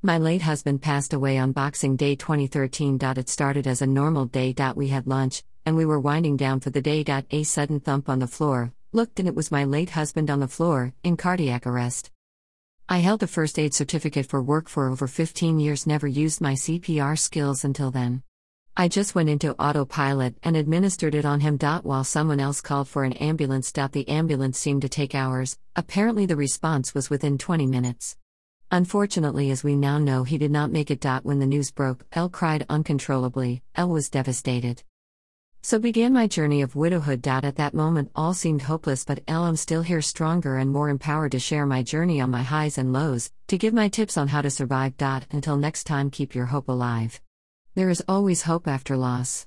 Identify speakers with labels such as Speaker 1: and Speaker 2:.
Speaker 1: My late husband passed away on Boxing Day 2013. It started as a normal day. We had lunch, and we were winding down for the day. A sudden thump on the floor, looked, and it was my late husband on the floor, in cardiac arrest. I held a first aid certificate for work for over 15 years, never used my CPR skills until then. I just went into autopilot and administered it on him. While someone else called for an ambulance. The ambulance seemed to take hours, apparently, the response was within 20 minutes. Unfortunately, as we now know, he did not make it. When the news broke, Elle cried uncontrollably. Elle was devastated. So began my journey of widowhood. At that moment, all seemed hopeless, but Elle, I'm still here, stronger and more empowered to share my journey on my highs and lows, to give my tips on how to survive. Until next time, keep your hope alive. There is always hope after loss.